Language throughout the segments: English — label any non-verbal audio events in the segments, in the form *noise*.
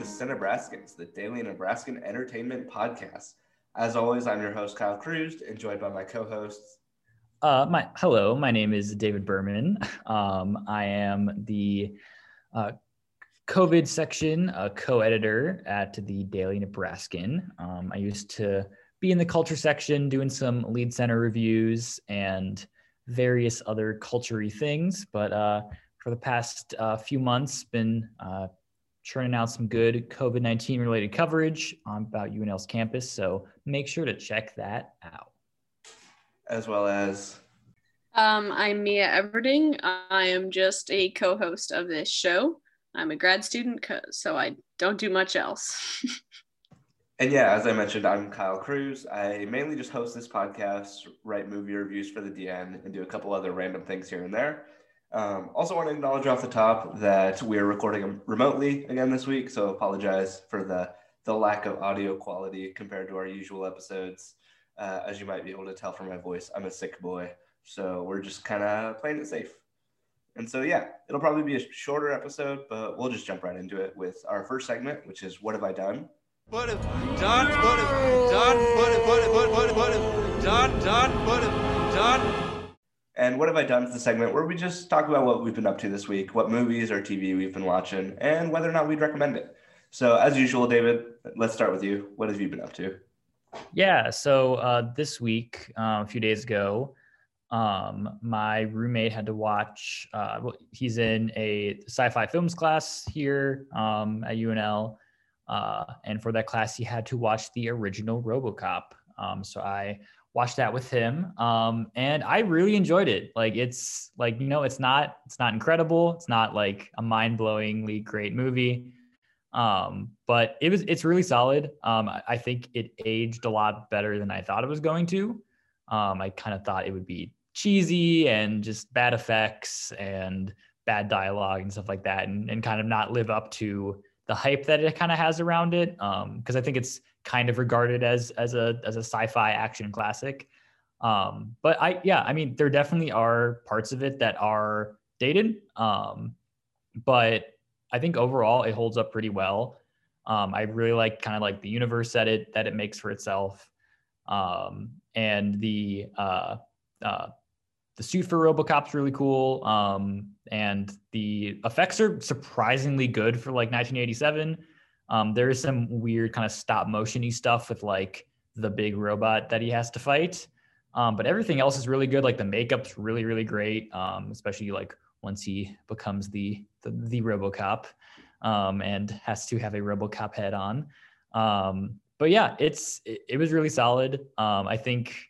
to Cinebraskins, the daily Nebraskan entertainment podcast. As always, I'm your host, Kyle Cruz, joined by my co-hosts. Uh, my hello, my name is David Berman. *laughs* Um, I am the uh, COVID section uh, co-editor at the Daily Nebraskan. Um, I used to be in the culture section doing some Lied Center reviews and various other culturey things, but uh, for the past uh, few months, been uh, churning out some good COVID 19 related coverage about UNL's campus. So make sure to check that out. As well as. Um, I'm Mia Everding. I am just a co host of this show. I'm a grad student, so I don't do much else. *laughs* and yeah, as I mentioned, I'm Kyle Cruz. I mainly just host this podcast, write movie reviews for the DN, and do a couple other random things here and there. Um, also, want to acknowledge off the top that we are recording remotely again this week, so apologize for the the lack of audio quality compared to our usual episodes. Uh, as you might be able to tell from my voice, I'm a sick boy, so we're just kind of playing it safe. And so, yeah, it'll probably be a shorter episode, but we'll just jump right into it with our first segment, which is "What Have I Done." What have done? What have done? What have what have what have what have done? Done? What have done? And what have I done is the segment where we just talk about what we've been up to this week, what movies or TV we've been watching, and whether or not we'd recommend it. So, as usual, David, let's start with you. What have you been up to? Yeah, so uh, this week, uh, a few days ago, um, my roommate had to watch. Uh, he's in a sci-fi films class here um, at UNL, uh, and for that class, he had to watch the original RoboCop. Um, so I watched that with him um, and i really enjoyed it. Like it's like you know it's not it's not incredible. It's not like a mind-blowingly great movie. Um, but it was it's really solid. Um, I, think it aged a lot better than i thought it was going to. Um, i kind of thought it would be cheesy and just bad effects and bad dialogue and stuff like that and, and kind of not live up to the hype that it kind of has around it because um, i think it's kind of regarded as as a as a sci-fi action classic. Um, but I yeah, I mean there definitely are parts of it that are dated. Um, but I think overall it holds up pretty well. Um, I really like kind of like the universe that it that it makes for itself. Um, and the uh, uh, the suit for RoboCop's really cool. Um, and the effects are surprisingly good for like 1987. Um, there is some weird kind of stop motiony stuff with like the big robot that he has to fight. Um, but everything else is really good. Like the makeup's really, really great. Um, especially like once he becomes the the, the RoboCop um, and has to have a RoboCop head on. Um, but yeah, it's it, it was really solid. I think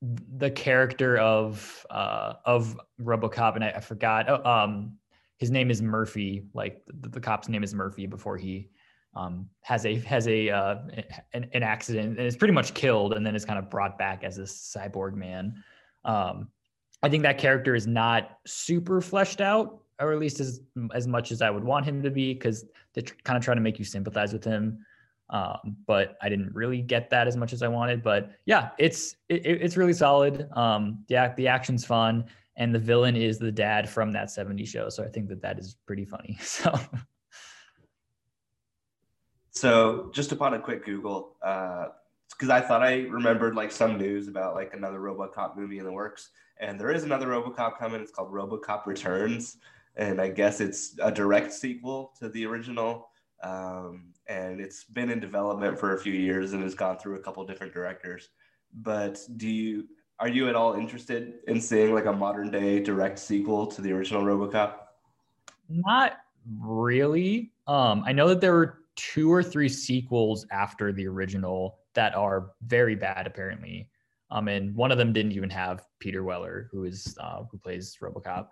the character of uh, of RoboCop and I, I forgot. Oh, um, his name is Murphy. Like the, the cop's name is Murphy before he um, has a has a uh, an, an, accident and is pretty much killed, and then is kind of brought back as a cyborg man. Um, I think that character is not super fleshed out, or at least as as much as I would want him to be, because they tr- kind of try to make you sympathize with him. Um, but I didn't really get that as much as I wanted. But yeah, it's it, it's really solid. Um, the the action's fun, and the villain is the dad from that 70s show. So I think that that is pretty funny. *laughs* So. So just upon a quick Google, because uh, I thought I remembered like some news about like another RoboCop movie in the works, and there is another RoboCop coming. It's called RoboCop Returns, and I guess it's a direct sequel to the original. Um, and it's been in development for a few years and has gone through a couple different directors. But do you are you at all interested in seeing like a modern day direct sequel to the original RoboCop? Not really. Um, I know that there were two or three sequels after the original that are very bad apparently. Um, and one of them didn't even have Peter Weller, who is uh, who plays RoboCop.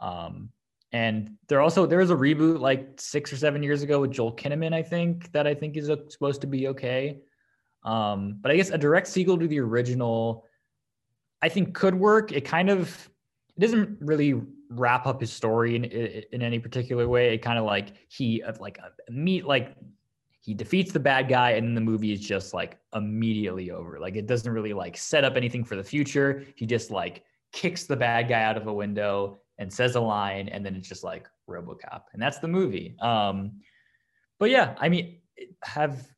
Um, and there also there was a reboot like six or seven years ago with Joel Kinnaman, I think that I think is a, supposed to be okay. Um, but I guess a direct sequel to the original, I think could work. It kind of it doesn't really wrap up his story in in any particular way. It kind of like he like uh, meet like he defeats the bad guy and then the movie is just like immediately over. Like it doesn't really like set up anything for the future. He just like kicks the bad guy out of a window and says a line and then it's just like RoboCop and that's the movie. Um but yeah, I mean, have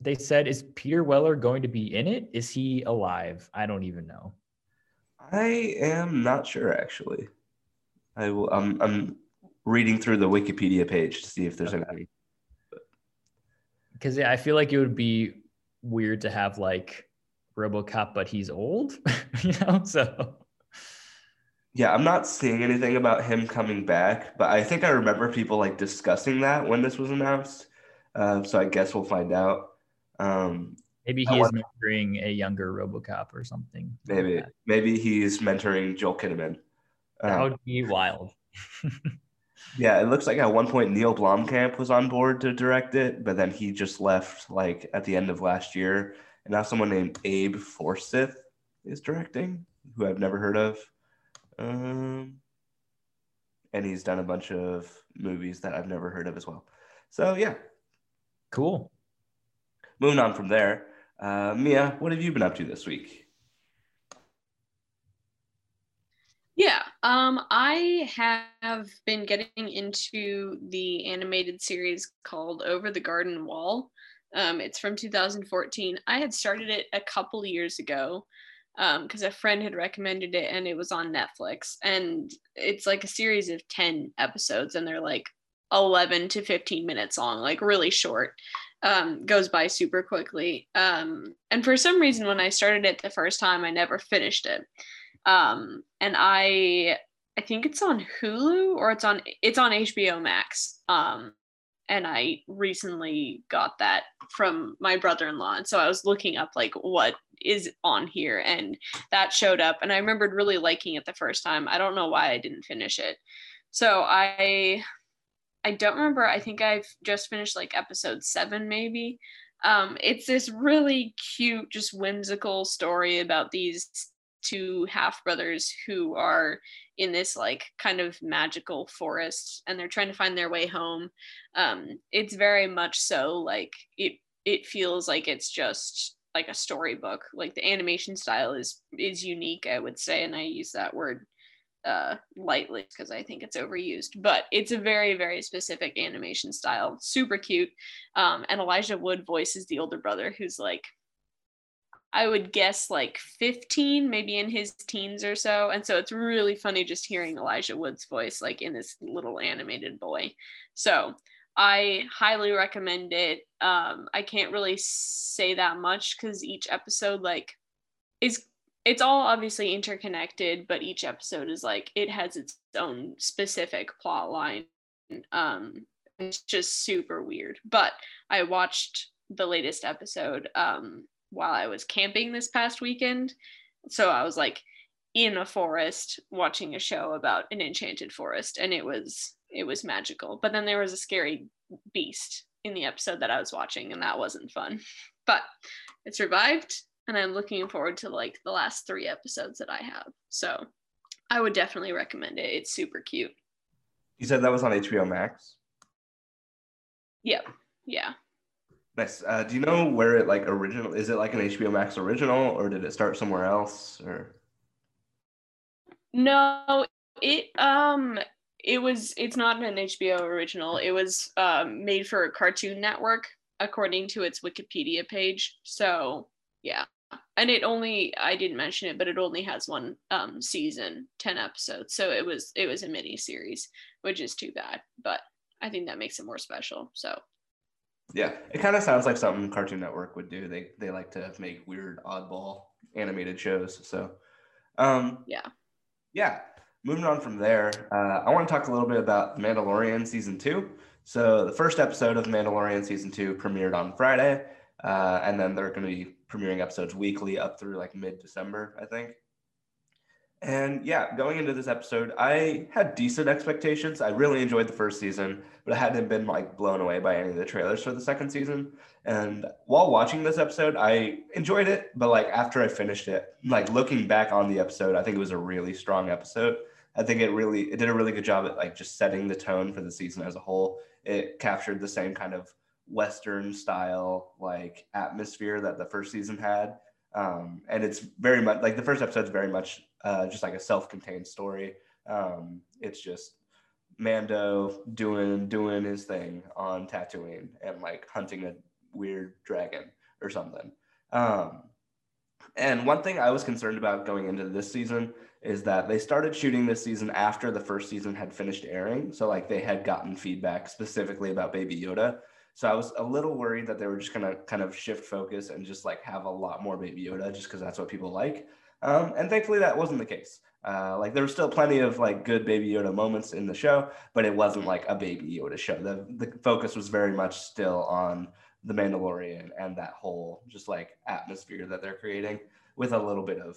they said is Peter Weller going to be in it? Is he alive? I don't even know. I am not sure actually. I will. I'm. I'm reading through the Wikipedia page to see if there's okay. anything. Because yeah, I feel like it would be weird to have like RoboCop, but he's old, *laughs* you know. So yeah, I'm not seeing anything about him coming back, but I think I remember people like discussing that when this was announced. Uh, so I guess we'll find out. Um, maybe he is mentoring a younger RoboCop or something. Maybe, like maybe he's mentoring Joel Kinnaman. That um, would be wild. *laughs* yeah, it looks like at one point Neil Blomkamp was on board to direct it, but then he just left like at the end of last year, and now someone named Abe Forsythe is directing, who I've never heard of. Um, and he's done a bunch of movies that I've never heard of as well. So yeah, cool. Moving on from there, uh, Mia, what have you been up to this week? Yeah, um, I have been getting into the animated series called Over the Garden Wall. Um, it's from 2014. I had started it a couple years ago because um, a friend had recommended it and it was on Netflix. And it's like a series of 10 episodes and they're like 11 to 15 minutes long, like really short. Um, goes by super quickly. Um, and for some reason, when I started it the first time, I never finished it. Um, and I, I think it's on Hulu or it's on it's on HBO Max. Um, and I recently got that from my brother-in-law, and so I was looking up like what is on here and that showed up and i remembered really liking it the first time. I don't know why i didn't finish it. So i i don't remember. I think i've just finished like episode seven maybe. Um, it's this really cute just whimsical story about these two half brothers who are in this like kind of magical forest and they're trying to find their way home. Um, it's very much so like it it feels like it's just like a storybook. Like the animation style is is unique, I would say, and I use that word uh, lightly because I think it's overused. But it's a very very specific animation style, super cute. Um, and Elijah Wood voices the older brother, who's like. I would guess like 15, maybe in his teens or so. And so it's really funny just hearing Elijah Wood's voice, like in this little animated boy. So I highly recommend it. Um, I can't really say that much because each episode like is it's all obviously interconnected, but each episode is like it has its own specific plot line. Um, it's just super weird. But I watched the latest episode um, while I was camping this past weekend, so I was like in a forest watching a show about an enchanted forest, and it was it was magical. But then there was a scary beast in the episode that I was watching, and that wasn't fun. *laughs* But it survived, and I'm looking forward to like the last three episodes that I have. So I would definitely recommend it. It's super cute. You said that was on HBO Max? Yep. Yeah. Nice. Uh, do you know where it like original? Is it like an HBO Max original, or did it start somewhere else? Or no, it um it was it's not an HBO original. It was um, made for Cartoon Network according to its Wikipedia page. So yeah, and it only I didn't mention it, but it only has one um, season, ten episodes. So it was it was a mini series, which is too bad. But I think that makes it more special. So yeah, it kind of sounds like something Cartoon Network would do. They they like to make weird, oddball animated shows. So um, yeah, yeah moving on from there, uh, I want to talk a little bit about Mandalorian season two. So the first episode of Mandalorian season two premiered on Friday, uh, and then they're going to be premiering episodes weekly up through like mid December, I think. And yeah, going into this episode, I had decent expectations. I really enjoyed the first season, but I hadn't been like blown away by any of the trailers for the second season. And while watching this episode, I enjoyed it, but like after I finished it, like looking back on the episode, I think it was a really strong episode. I think it really it did a really good job at like just setting the tone for the season as a whole. It captured the same kind of western style like atmosphere that the first season had. Um, and it's very much like the first episode is very much uh, just like a self-contained story. Um, it's just Mando doing doing his thing on Tatooine and like hunting a weird dragon or something. Um, and one thing I was concerned about going into this season is that they started shooting this season after the first season had finished airing. So like they had gotten feedback specifically about Baby Yoda. So I was a little worried that they were just gonna kind of shift focus and just like have a lot more Baby Yoda just because that's what people like. Um, and thankfully that wasn't the case. Uh, like there were still plenty of like good Baby Yoda moments in the show, but it wasn't like a Baby Yoda show. The the focus was very much still on the Mandalorian and that whole just like atmosphere that they're creating with a little bit of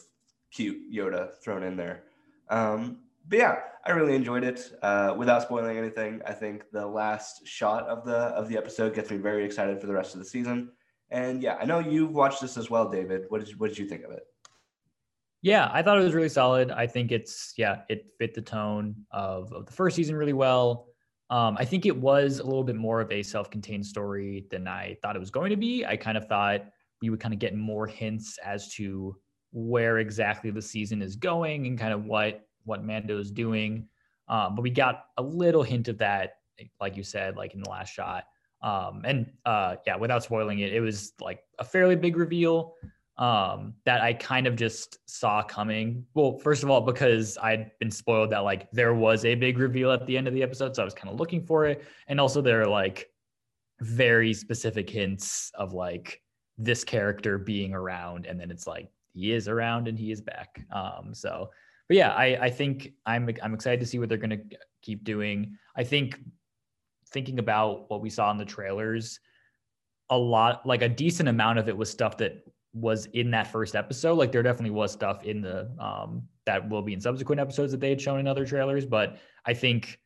cute Yoda thrown in there. Um, but yeah, I really enjoyed it. Uh, without spoiling anything, I think the last shot of the of the episode gets me very excited for the rest of the season. And yeah, I know you've watched this as well, David. What did what did you think of it? Yeah, I thought it was really solid. I think it's yeah, it fit the tone of, of the first season really well. Um, I think it was a little bit more of a self-contained story than I thought it was going to be. I kind of thought we would kind of get more hints as to where exactly the season is going and kind of what what Mando is doing. Um, but we got a little hint of that, like you said, like in the last shot. Um, and uh, yeah, without spoiling it, it was like a fairly big reveal um, that I kind of just saw coming. Well, first of all, because I'd been spoiled that like there was a big reveal at the end of the episode, so I was kind of looking for it, and also there are like very specific hints of like this character being around, and then it's like he is around and he is back. Um, so, but yeah, I I think I'm I'm excited to see what they're gonna keep doing. I think thinking about what we saw in the trailers, a lot like a decent amount of it was stuff that was in that first episode. Like there definitely was stuff in the um that will be in subsequent episodes that they had shown in other trailers, but I think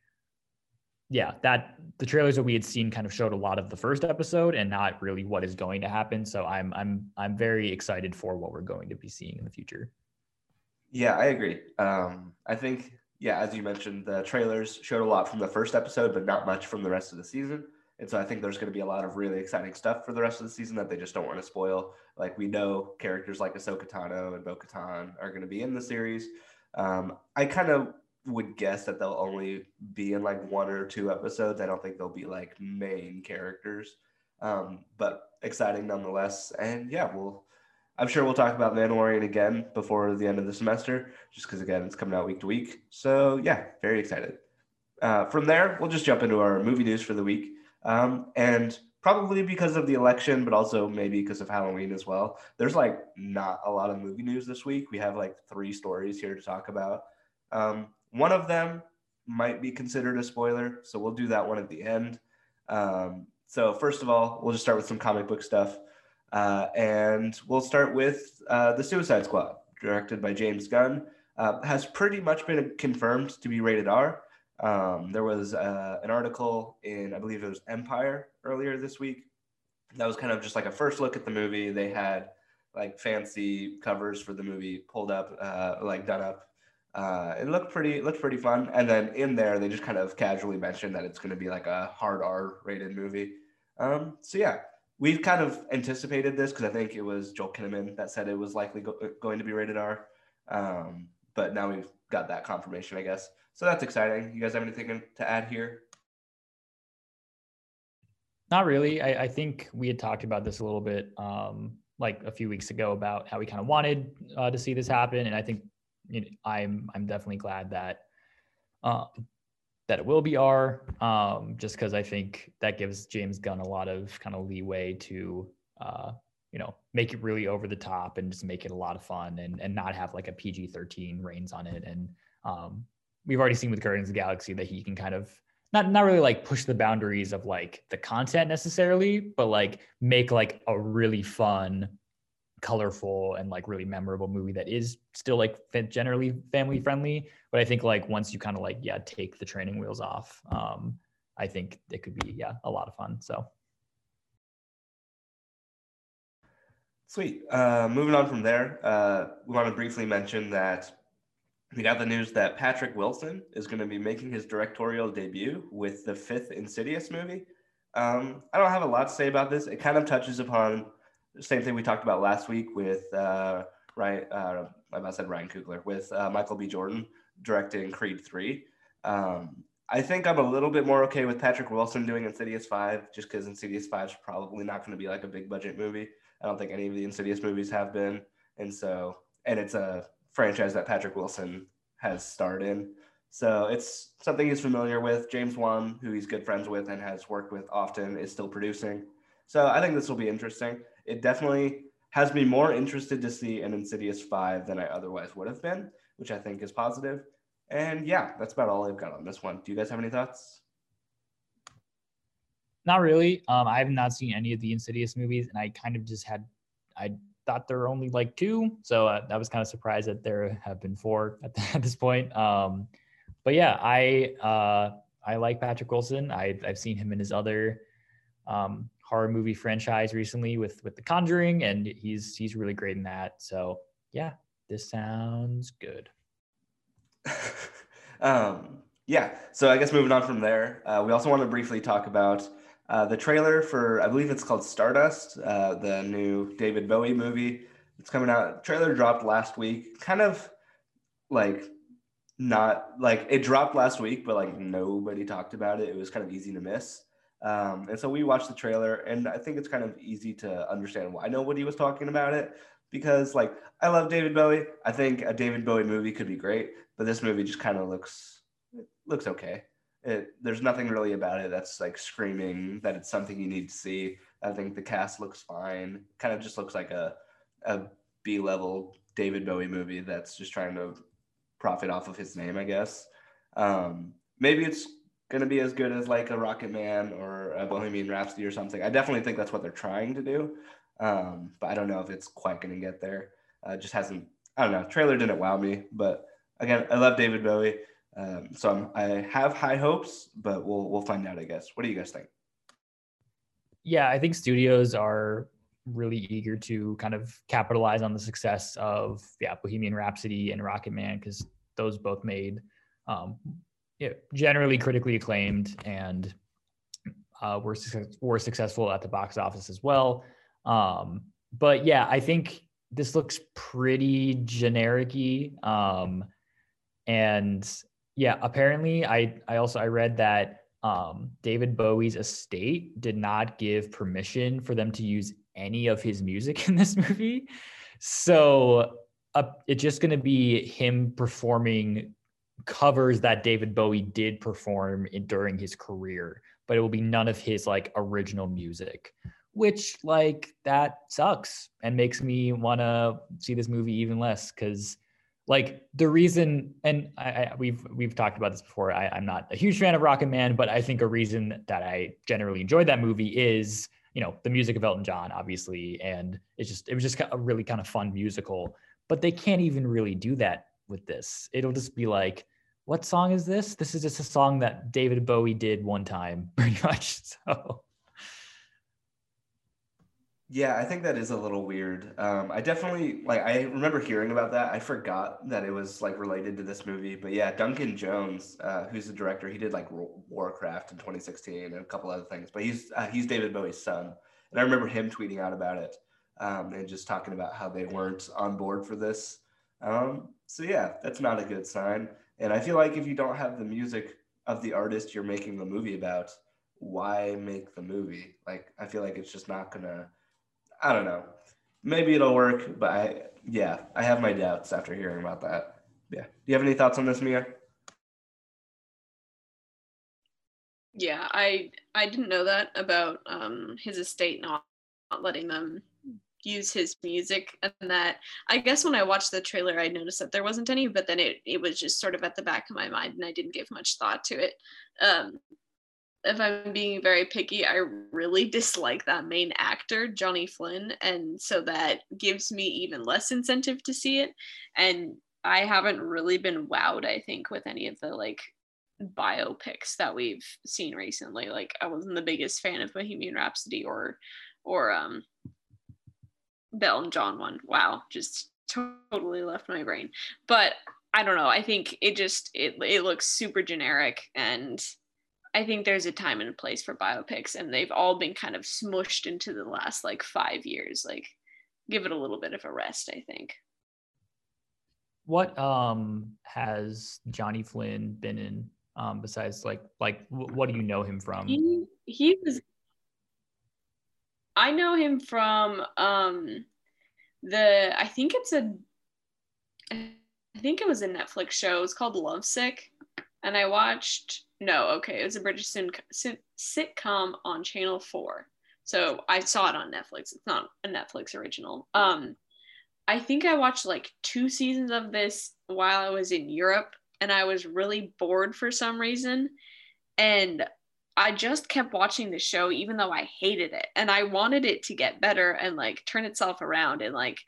yeah, that the trailers that we had seen kind of showed a lot of the first episode and not really what is going to happen. So I'm I'm I'm very excited for what we're going to be seeing in the future. Yeah, I agree. Um, I think yeah, as you mentioned, the trailers showed a lot from the first episode, but not much from the rest of the season. And so I think there's going to be a lot of really exciting stuff for the rest of the season that they just don't want to spoil. Like we know characters like Ahsoka Tano and Bo-Katan are going to be in the series. Um, I kind of would guess that they'll only be in like one or two episodes. I don't think they'll be like main characters, um, but exciting nonetheless. And yeah, we'll. I'm sure we'll talk about Mandalorian again before the end of the semester, just because again it's coming out week to week. So yeah, very excited. Uh, from there, we'll just jump into our movie news for the week. Um, and probably because of the election, but also maybe because of Halloween as well. There's like not a lot of movie news this week. We have like three stories here to talk about. Um, one of them might be considered a spoiler, so we'll do that one at the end. Um, so first of all, we'll just start with some comic book stuff, uh, and we'll start with uh, the Suicide Squad, directed by James Gunn. Uh, has pretty much been confirmed to be rated R. Um, there was uh, an article in, I believe it was Empire earlier this week. That was kind of just like a first look at the movie. They had like fancy covers for the movie pulled up, uh, like done up. Uh, it looked pretty, looked pretty fun. And then in there, they just kind of casually mentioned that it's going to be like a hard R rated movie. Um, so yeah, we've kind of anticipated this because I think it was Joel Kinnaman that said it was likely go- going to be rated R. Um, but now we've got that confirmation, I guess. So that's exciting. You guys have anything to add here? Not really. I, I think we had talked about this a little bit, um, like a few weeks ago, about how we kind of wanted uh, to see this happen, and I think you know, I'm I'm definitely glad that uh, that it will be R, um, just because I think that gives James Gunn a lot of kind of leeway to uh, you know make it really over the top and just make it a lot of fun and and not have like a PG thirteen reins on it. And um, we've already seen with Guardians of the Galaxy that he can kind of not not really like push the boundaries of like the content necessarily, but like make like a really fun, colorful, and like really memorable movie that is still like generally family friendly. But I think like once you kind of like yeah take the training wheels off, um, I think it could be yeah a lot of fun. So. Sweet. Uh, moving on from there, uh, we want to briefly mention that we got the news that Patrick Wilson is going to be making his directorial debut with the fifth Insidious movie. Um, I don't have a lot to say about this. It kind of touches upon same thing we talked about last week with uh, Ryan. Uh, I said Ryan Coogler with uh, Michael B. Jordan directing Creed three. Um, I think I'm a little bit more okay with Patrick Wilson doing Insidious 5, just because Insidious 5 is probably not going to be like a big budget movie. I don't think any of the Insidious movies have been. And so, and it's a franchise that Patrick Wilson has starred in. So it's something he's familiar with. James Wan, who he's good friends with and has worked with often, is still producing. So I think this will be interesting. It definitely has me more interested to see an Insidious 5 than I otherwise would have been, which I think is positive. And yeah, that's about all I've got on this one. Do you guys have any thoughts? Not really. Um, I have not seen any of the Insidious movies, and I kind of just had, I thought there were only like two, so uh, I was kind of surprised that there have been four *laughs* at, the, at this point. Um, but yeah, I uh, I like Patrick Wilson. I, I've seen him in his other um, horror movie franchise recently with with The Conjuring, and he's he's really great in that. So yeah, this sounds good. *laughs* um, yeah, so I guess moving on from there, uh, we also want to briefly talk about uh, the trailer for I believe it's called Stardust, uh, the new David Bowie movie. It's coming out. Trailer dropped last week. Kind of like not like it dropped last week, but like nobody talked about it. It was kind of easy to miss. Um, and so we watched the trailer, and I think it's kind of easy to understand why nobody was talking about it because, like, I love David Bowie. I think a David Bowie movie could be great, but this movie just kind of looks looks okay. It, there's nothing really about it that's like screaming that it's something you need to see. I think the cast looks fine. Kind of just looks like a a B level David Bowie movie that's just trying to profit off of his name, I guess. Um, maybe it's going to be as good as like a Rocket Man or a Bohemian Rhapsody or something. I definitely think that's what they're trying to do. Um, but I don't know if it's quite going to get there. Uh, just hasn't, I don't know. Trailer didn't wow me, but again, I love David Bowie. Um, so I'm, i have high hopes, but we'll, we'll find out, I guess. What do you guys think? Yeah, I think studios are really eager to kind of capitalize on the success of yeah Bohemian Rhapsody and Rocket Man because those both made um, yeah, generally critically acclaimed and uh, were were successful at the box office as well. Um, but yeah, I think this looks pretty generic-y. Um, and yeah, apparently I I also I read that um, David Bowie's estate did not give permission for them to use any of his music *laughs* in this movie. So uh, it's just going to be him performing covers that David Bowie did perform in, during his career, but it will be none of his like original music, which like that sucks and makes me want to see this movie even less because like the reason and I, I, we've we've talked about this before I, i'm not a huge fan of rocket man but i think a reason that i generally enjoyed that movie is you know the music of elton john obviously and it's just it was just a really kind of fun musical but they can't even really do that with this it'll just be like what song is this this is just a song that david bowie did one time *laughs* pretty much so yeah, I think that is a little weird. Um, I definitely like. I remember hearing about that. I forgot that it was like related to this movie. But yeah, Duncan Jones, uh, who's the director, he did like Warcraft in 2016 and a couple other things. But he's uh, he's David Bowie's son, and I remember him tweeting out about it um, and just talking about how they weren't on board for this. Um, so yeah, that's not a good sign. And I feel like if you don't have the music of the artist you're making the movie about, why make the movie? Like I feel like it's just not gonna I don't know. Maybe it'll work, but I yeah, I have my doubts after hearing about that. Yeah. Do you have any thoughts on this, Mia? Yeah, I I didn't know that about um his estate not, not letting them use his music and that I guess when I watched the trailer I noticed that there wasn't any, but then it, it was just sort of at the back of my mind and I didn't give much thought to it. Um if I'm being very picky, I really dislike that main actor, Johnny Flynn. And so that gives me even less incentive to see it. And I haven't really been wowed, I think, with any of the like biopics that we've seen recently. Like I wasn't the biggest fan of Bohemian Rhapsody or or um Bell and John one. Wow, just totally left my brain. But I don't know. I think it just it it looks super generic and I think there's a time and a place for biopics, and they've all been kind of smushed into the last like five years. Like, give it a little bit of a rest, I think. What um has Johnny Flynn been in Um, besides, like, like what do you know him from? He he was. I know him from um, the. I think it's a. I think it was a Netflix show. It's called Lovesick, and I watched. No, okay, it was a British sitcom on Channel Four. So I saw it on Netflix. It's not a Netflix original. Um, I think I watched like two seasons of this while I was in Europe, and I was really bored for some reason. And I just kept watching the show even though I hated it. And I wanted it to get better and like turn itself around and like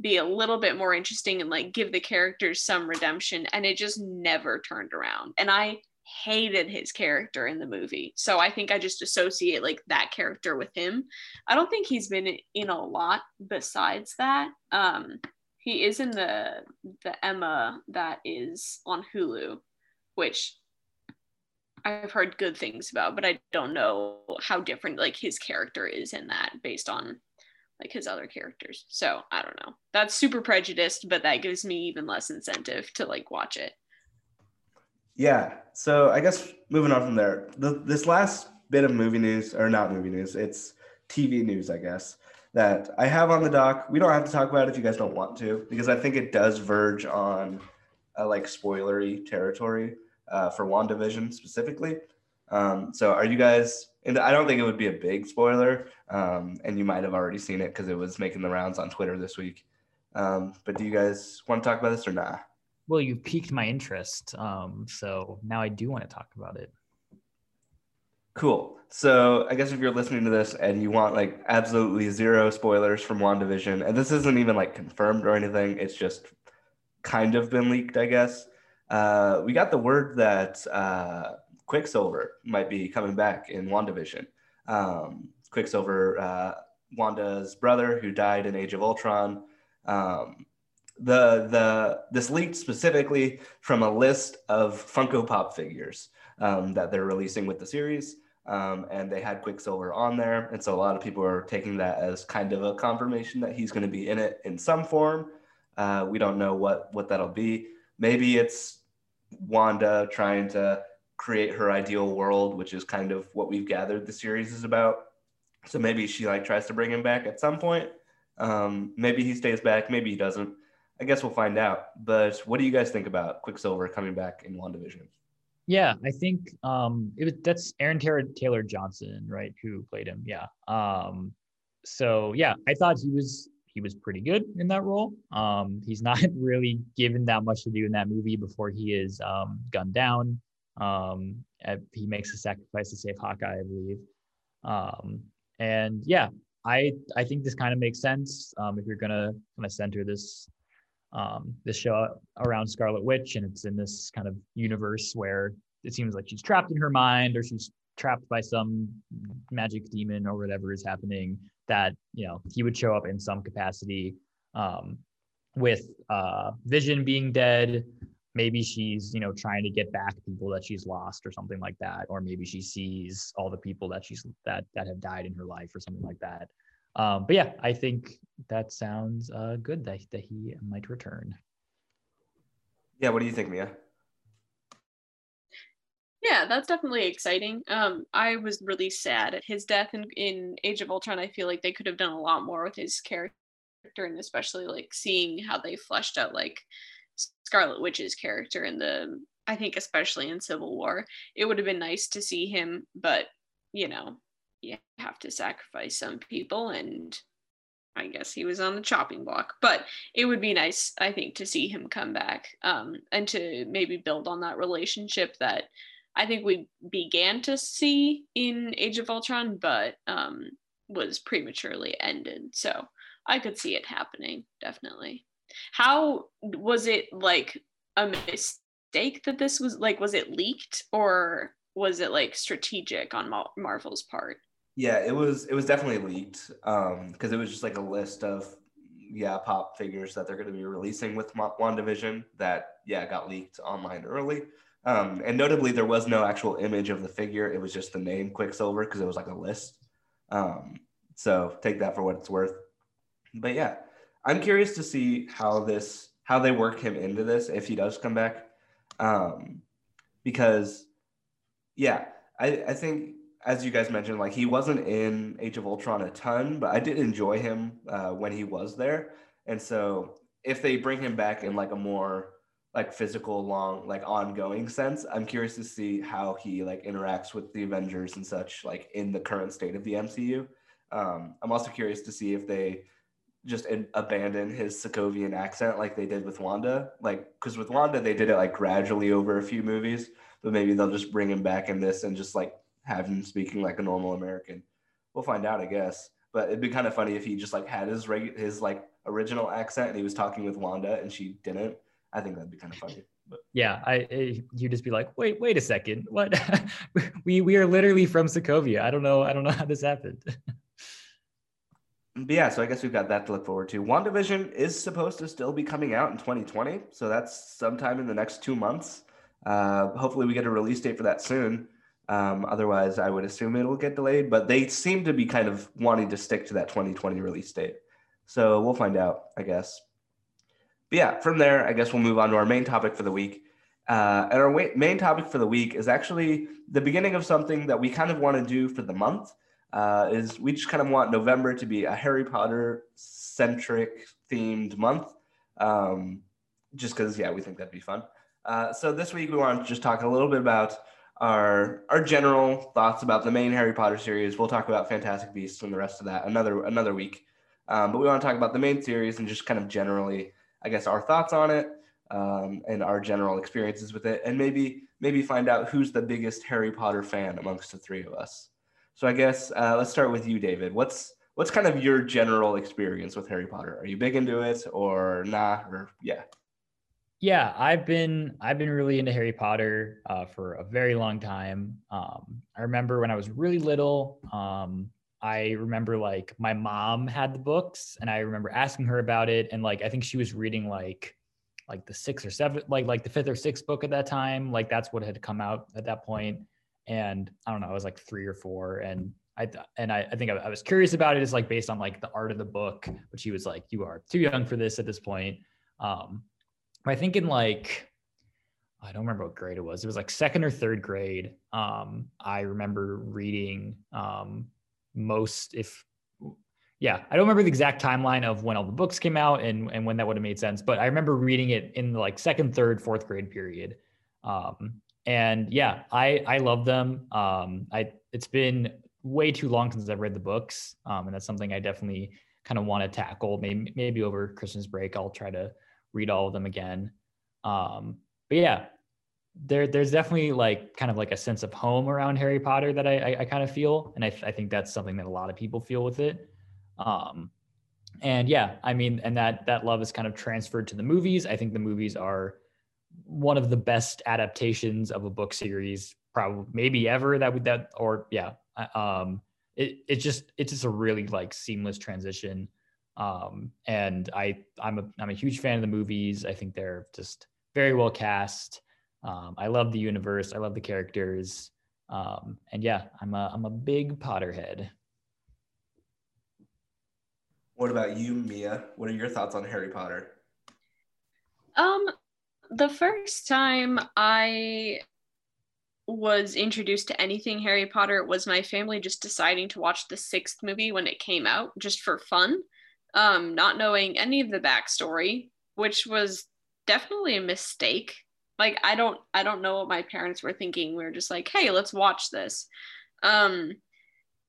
be a little bit more interesting and like give the characters some redemption. And it just never turned around. And I hated his character in the movie. So I think I just associate like that character with him. I don't think he's been in a lot besides that. Um he is in the the Emma that is on Hulu, which I've heard good things about, but I don't know how different like his character is in that based on like his other characters. So I don't know. That's super prejudiced, but that gives me even less incentive to like watch it. Yeah. So I guess moving on from there, the, this last bit of movie news, or not movie news, it's TV news, I guess, that I have on the doc. We don't have to talk about it if you guys don't want to, because I think it does verge on like spoilery territory uh, for WandaVision specifically. Um, so are you guys, and I don't think it would be a big spoiler, um, and you might have already seen it because it was making the rounds on Twitter this week. Um, but do you guys want to talk about this or not? Well, you piqued my interest. Um, so now I do want to talk about it. Cool. So I guess if you're listening to this and you want like absolutely zero spoilers from WandaVision, and this isn't even like confirmed or anything, it's just kind of been leaked, I guess. Uh, we got the word that uh, Quicksilver might be coming back in WandaVision. Um, Quicksilver, uh, Wanda's brother who died in Age of Ultron. Um, the the this leaked specifically from a list of Funko Pop figures um, that they're releasing with the series, um, and they had Quicksilver on there, and so a lot of people are taking that as kind of a confirmation that he's going to be in it in some form. Uh, we don't know what what that'll be. Maybe it's Wanda trying to create her ideal world, which is kind of what we've gathered the series is about. So maybe she like tries to bring him back at some point. Um, maybe he stays back, maybe he doesn't. I guess we'll find out. But what do you guys think about Quicksilver coming back in WandaVision? Yeah, I think um, it was that's Aaron Taylor, Taylor Johnson, right, who played him. Yeah. Um, so yeah, I thought he was he was pretty good in that role. Um, he's not *laughs* really given that much to do in that movie before he is um, gunned down. Um, he makes a sacrifice to save Hawkeye, I believe. Um, and yeah, I I think this kind of makes sense um, if you're gonna kind of center this um, this show around Scarlet Witch, and it's in this kind of universe where it seems like she's trapped in her mind, or she's trapped by some magic demon, or whatever is happening. That you know he would show up in some capacity, um, with uh, Vision being dead. Maybe she's you know trying to get back people that she's lost, or something like that, or maybe she sees all the people that she's that that have died in her life, or something like that. Um, but yeah, I think that sounds uh, good that, that he might return. Yeah, what do you think, Mia? Yeah, that's definitely exciting. Um, I was really sad at his death in, in Age of Ultron. I feel like they could have done a lot more with his character, and especially like seeing how they fleshed out like Scarlet Witch's character in the. I think especially in Civil War, it would have been nice to see him, but you know, you have to sacrifice some people and I guess he was on the chopping block, but it would be nice, I think, to see him come back um, and to maybe build on that relationship that I think we began to see in Age of Ultron, but um, was prematurely ended. So I could see it happening, definitely. How was it like a mistake that this was like, was it leaked or was it like strategic on Marvel's part? Yeah, it was it was definitely leaked because um, it was just like a list of yeah pop figures that they're going to be releasing with WandaVision that yeah got leaked online early. Um, and notably, there was no actual image of the figure. It was just the name Quicksilver because it was like a list. Um, so take that for what it's worth. But yeah, I'm curious to see how this how they work him into this if he does come back, um, because Yeah, I, I think as you guys mentioned, like he wasn't in Age of Ultron a ton, but I did enjoy him uh, when he was there. And so if they bring him back in like a more like physical, long, like ongoing sense, I'm curious to see how he like interacts with the Avengers and such, like in the current state of the MCU. Um, I'm also curious to see if they just in, abandon his Sokovian accent like they did with Wanda, like because with Wanda they did it like gradually over a few movies, but maybe they'll just bring him back in this and just like have him speaking like a normal American. We'll find out, I guess. But it'd be kind of funny if he just like had his reg- his like original accent and he was talking with Wanda and she didn't. I think that'd be kind of funny. But. Yeah, I, I you just be like, wait, wait a second, what? *laughs* we we are literally from Sokovia. I don't know, I don't know how this happened. but yeah, so I guess we've got that to look forward to. WandaVision is supposed to still be coming out in 2020, so that's sometime in the next two months. Uh, hopefully, we get a release date for that soon. Um, otherwise, I would assume it'll get delayed, but they seem to be kind of wanting to stick to that 2020 release date. So we'll find out, I guess. But yeah, from there, I guess we'll move on to our main topic for the week. Uh, and our main topic for the week is actually the beginning of something that we kind of want to do for the month. Uh, is we just kind of want November to be a Harry Potter centric themed month. Um, just because, yeah, we think that'd be fun. Uh, so this week we want to just talk a little bit about our our general thoughts about the main Harry Potter series. We'll talk about Fantastic Beasts and the rest of that another another week. Um, but we want to talk about the main series and just kind of generally, I guess, our thoughts on it um, and our general experiences with it, and maybe maybe find out who's the biggest Harry Potter fan amongst the three of us. So I guess uh, let's start with you, David. What's what's kind of your general experience with Harry Potter? Are you big into it or nah? Or yeah. Yeah, I've been I've been really into Harry Potter uh, for a very long time. Um, I remember when I was really little. Um, I remember like my mom had the books, and I remember asking her about it, and like I think she was reading like like the sixth or seventh, like like the fifth or sixth book at that time. Like that's what had come out at that point. And I don't know, I was like three or four, and I and I, I think I, I was curious about it. It's like based on like the art of the book, but she was like, "You are too young for this at this point." Um, I think in like I don't remember what grade it was. It was like second or third grade. Um, I remember reading um, most, if yeah, I don't remember the exact timeline of when all the books came out and and when that would have made sense, but I remember reading it in the like second, third, fourth grade period. Um, and yeah, I I love them. Um, I it's been way too long since I've read the books, um, and that's something I definitely kind of want to tackle. Maybe maybe over Christmas break, I'll try to read all of them again. Um, but yeah, there there's definitely like kind of like a sense of home around Harry Potter that I I, I kind of feel, and I, I think that's something that a lot of people feel with it. Um, and yeah, I mean, and that that love is kind of transferred to the movies. I think the movies are one of the best adaptations of a book series, probably maybe ever that would that or yeah. Um, it it just it's just a really like seamless transition um, and I I'm a I'm a huge fan of the movies. I think they're just very well cast. Um, I love the universe. I love the characters. Um, and yeah, I'm a I'm a big Potterhead. What about you, Mia? What are your thoughts on Harry Potter? Um, the first time I was introduced to anything Harry Potter was my family just deciding to watch the sixth movie when it came out, just for fun um, not knowing any of the backstory, which was definitely a mistake. Like I don't I don't know what my parents were thinking. We were just like, hey, let's watch this. Um,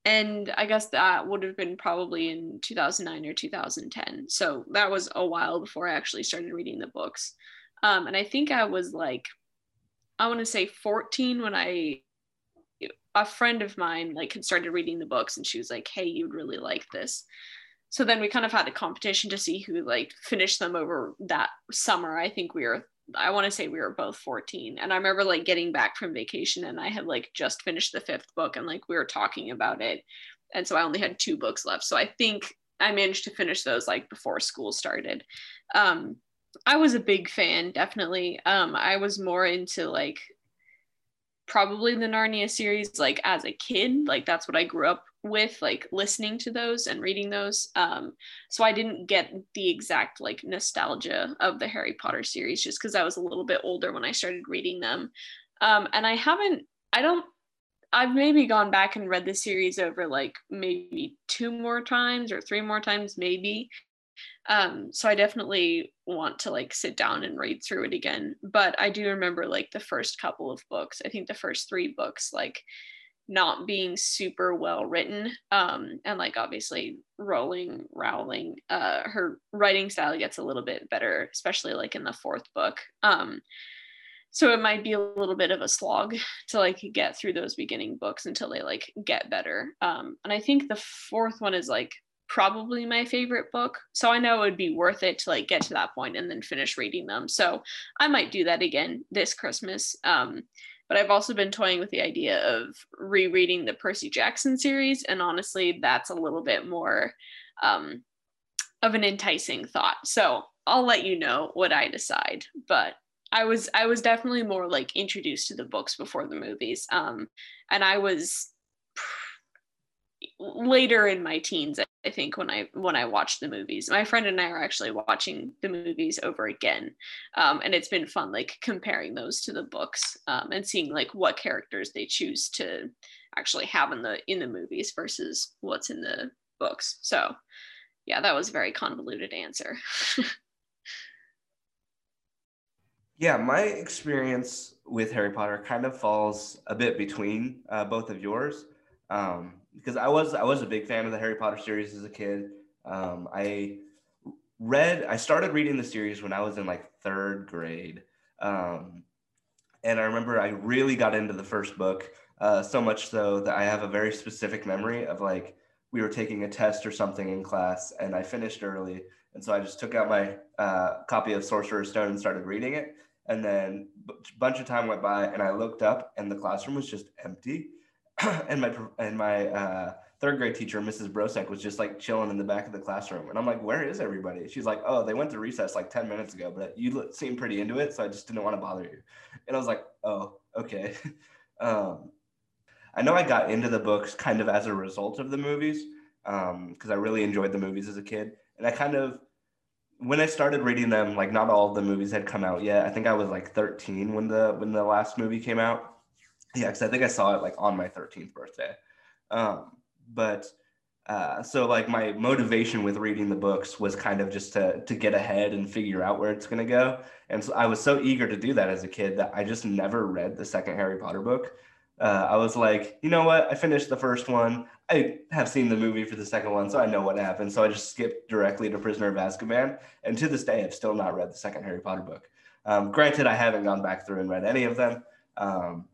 and I guess that would have been probably in 2009 or 2010. So that was a while before I actually started reading the books. Um, and I think I was like, I want to say 14 when I a friend of mine like had started reading the books and she was like, hey, you'd really like this so then we kind of had a competition to see who like finished them over that summer i think we were i want to say we were both 14 and i remember like getting back from vacation and i had like just finished the fifth book and like we were talking about it and so i only had two books left so i think i managed to finish those like before school started. Um i was a big fan definitely. Um i was more into like probably the narnia series like as a kid like that's what i grew up with like listening to those and reading those um so i didn't get the exact like nostalgia of the harry potter series just because i was a little bit older when i started reading them um and i haven't i don't I've maybe gone back and read the series over like maybe two more times or three more times, maybe. Um, so I definitely want to like sit down and read through it again. But I do remember like the first couple of books. I think the first three books, like not being super well written. Um, and like obviously Rowling, Rowling, uh, her writing style gets a little bit better, especially like in the fourth book. Um, so it might be a little bit of a slog to like get through those beginning books until they like get better. Um, and I think the fourth one is like probably my favorite book. So I know it would be worth it to like get to that point and then finish reading them. So I might do that again this Christmas. Um, but I've also been toying with the idea of rereading the Percy Jackson series. And honestly, that's a little bit more um, of an enticing thought. So I'll let you know what I decide. But I was I was definitely more like introduced to the books before the movies. Um, and I was later in my teens i think when i when i watched the movies. My friend and i are actually watching the movies over again um, and it's been fun like comparing those to the books um, and seeing like what characters they choose to actually have in the in the movies versus what's in the books. So yeah that was a very convoluted answer. *laughs* Yeah my experience with harry potter kind of falls a bit between uh, both of yours. Um, because I was I was a big fan of the Harry Potter series as a kid. Um, I read I started reading the series when I was in like third grade, um, and I remember I really got into the first book uh, so much so that I have a very specific memory of like we were taking a test or something in class and I finished early, and so I just took out my uh, copy of Sorcerer's Stone and started reading it. And then a bunch of time went by, and I looked up, and the classroom was just empty *clears throat* and my and my uh, third grade teacher, Mrs. Brosek, was just like chilling in the back of the classroom, and I'm like, "Where is everybody?" She's like, "Oh, they went to recess like ten minutes ago, but you seem pretty into it, so I just didn't want to bother you." And I was like, "Oh, okay." *laughs* um, I know I got into the books kind of as a result of the movies because um, I really enjoyed the movies as a kid, and I kind of when I started reading them, like not all the movies had come out yet. I think I was like 13 when the when the last movie came out yeah, because I think I saw it like on my 13th birthday. Um, but uh, so like my motivation with reading the books was kind of just to to get ahead and figure out where it's gonna go. And so I was so eager to do that as a kid that I just never read the second Harry Potter book. Uh, I was like, you know what? I finished the first one. I have seen the movie for the second one, so I know what happened. So I just skipped directly to Prisoner of Azkaban. And to this day, I've still not read the second Harry Potter book. Um, granted, I haven't gone back through and read any of them. Um,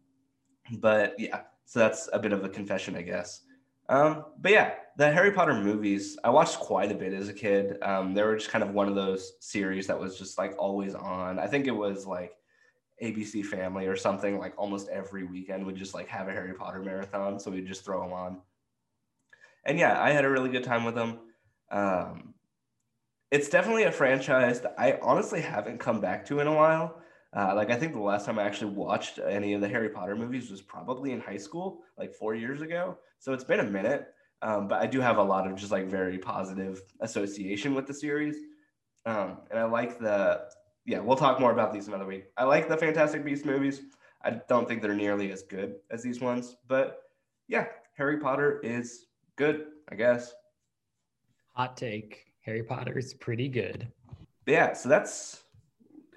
but yeah, so that's a bit of a confession, I guess. Um, but yeah, the Harry Potter movies, I watched quite a bit as a kid. Um, they were just kind of one of those series that was just like always on. I think it was like ABC Family or something, like almost every weekend would just like have a Harry Potter marathon. So we'd just throw them on. And yeah, I had a really good time with them. Um, it's definitely a franchise that I honestly haven't come back to in a while. Uh, like I think the last time I actually watched any of the Harry Potter movies was probably in high school, like four years ago. So it's been a minute, um, but I do have a lot of just like very positive association with the series, um, and I like the. Yeah, we'll talk more about these another week. I like the Fantastic Beasts movies. I don't think they're nearly as good as these ones, but yeah, Harry Potter is good, I guess. Hot take: Harry Potter is pretty good. Yeah, so that's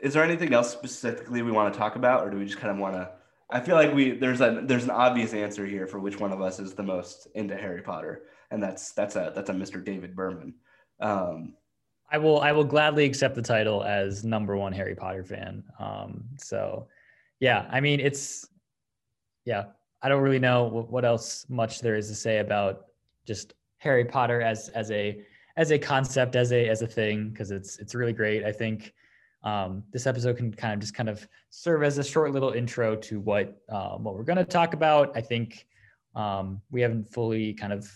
is there anything else specifically we want to talk about, or do we just kind of want to? I feel like we there's a there's an obvious answer here for which one of us is the most into Harry Potter, and that's that's a that's a Mr. David Berman. Um, I will I will gladly accept the title as number one Harry Potter fan. Um, so, yeah, I mean it's yeah. I don't really know what else much there is to say about just Harry Potter as as a as a concept as a as a thing because it's it's really great. I think um, this episode can kind of just kind of serve as a short little intro to what um, what we're going to talk about. I think um, we haven't fully kind of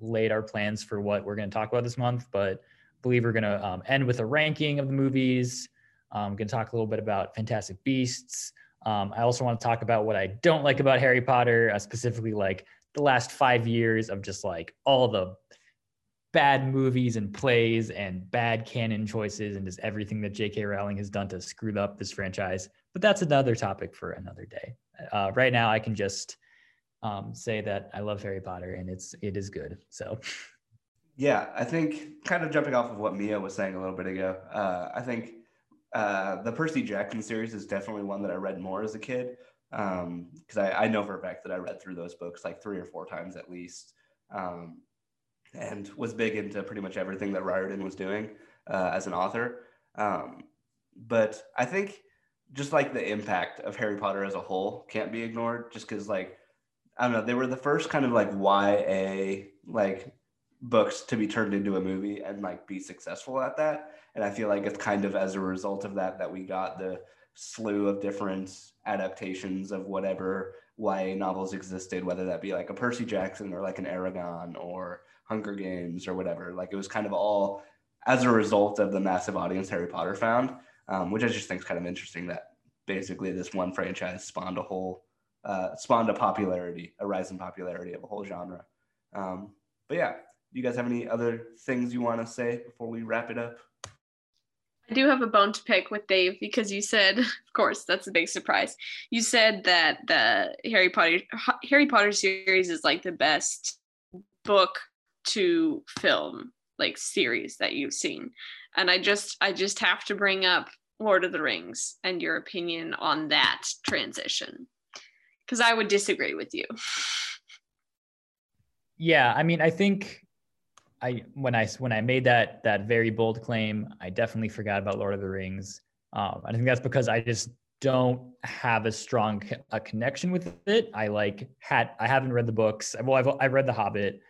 laid our plans for what we're going to talk about this month, but believe we're going to um, end with a ranking of the movies. I'm um, going to talk a little bit about Fantastic Beasts. Um, I also want to talk about what I don't like about Harry Potter, uh, specifically like the last five years of just like all the bad movies and plays and bad canon choices and just everything that J.K. Rowling has done to screw up this franchise. But that's another topic for another day. Uh, right now, I can just um, say that I love Harry Potter and it's it is good. So yeah, I think kind of jumping off of what Mia was saying a little bit ago, uh, I think uh, the Percy Jackson series is definitely one that I read more as a kid because um, I, I, know for a fact that I read through those books like three or four times at least, um, and was big into pretty much everything that Riordan was doing uh, as an author. Um, but I think just like the impact of Harry Potter as a whole can't be ignored, just because like I don't know, they were the first kind of like YA like books to be turned into a movie and like be successful at that. And I feel like it's kind of as a result of that that we got the slew of different adaptations of whatever YA novels existed, whether that be like a Percy Jackson or like an Eragon or Hunger Games or whatever. Like it was kind of all as a result of the massive audience Harry Potter found, um, which I just think is kind of interesting that basically this one franchise spawned a whole, uh, spawned a popularity, a rise in popularity of a whole genre. Um, but yeah, do you guys have any other things you want to say before we wrap it up? I do have a bone to pick with Dave because you said, *laughs* of course, that's a big surprise. You said that the Harry Potter Harry Potter series is like the best book to film like series that you've seen. And I just I just have to bring up Lord of the Rings and your opinion on that transition. Cuz I would disagree with you. *laughs* Yeah, I mean, I think I when I when I made that that very bold claim, I definitely forgot about Lord of the Rings. Um, I think that's because I just don't have a strong a connection with it. I like had I haven't read the books. Well, I've I've read The Hobbit,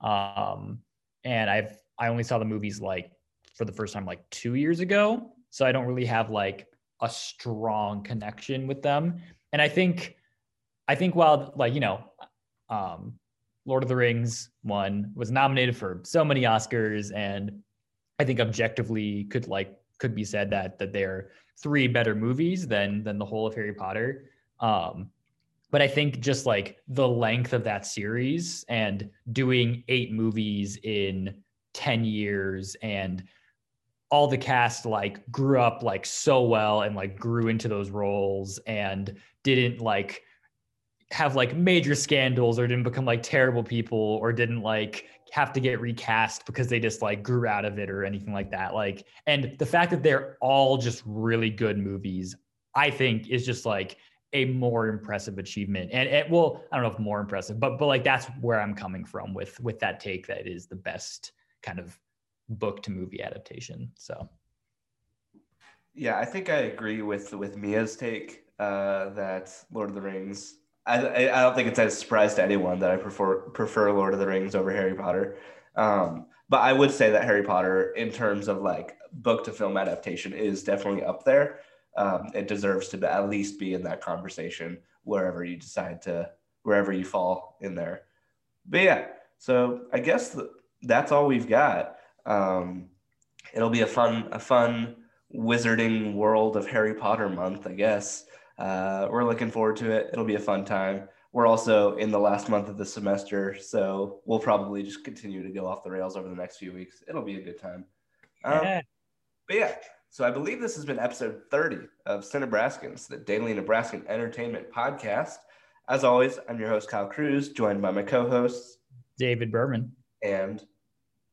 um, and I've I only saw the movies like for the first time like two years ago, so I don't really have like a strong connection with them. And I think I think while like you know, um, Lord of the Rings one was nominated for so many Oscars, and I think objectively could like could be said that that they're three better movies than than the whole of Harry Potter. Um, but I think just like the length of that series and doing eight movies in 10 years and all the cast like grew up like so well and like grew into those roles and didn't like have like major scandals or didn't become like terrible people or didn't like have to get recast because they just like grew out of it or anything like that. Like, and the fact that they're all just really good movies, I think is just like a more impressive achievement. And it well, I don't know if more impressive, but but like that's where I'm coming from with with that take that is the best kind of book to movie adaptation. So yeah, I think I agree with with Mia's take uh, that Lord of the Rings I, I don't think it's a surprise to anyone that I prefer prefer Lord of the Rings over Harry Potter. Um, but I would say that Harry Potter, in terms of like book to film adaptation, is definitely up there. Um, it deserves to at least be in that conversation wherever you decide to wherever you fall in there. But yeah, so I guess th- that's all we've got. Um, it'll be a fun a fun wizarding world of Harry Potter month, I guess. Uh, we're looking forward to it. It'll be a fun time. We're also in the last month of the semester, so we'll probably just continue to go off the rails over the next few weeks. It'll be a good time. Um, yeah. But yeah, so I believe this has been episode 30 of Cinebraskins, the daily Nebraskan entertainment podcast. As always, I'm your host, Kyle Cruz, joined by my co hosts, David Berman and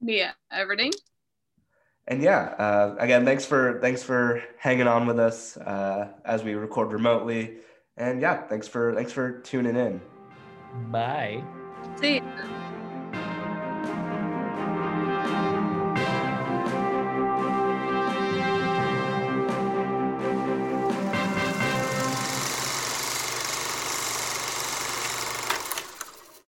Mia Everding and yeah, uh, again, thanks for thanks for hanging on with us uh, as we record remotely. And yeah, thanks for thanks for tuning in. Bye. See. You.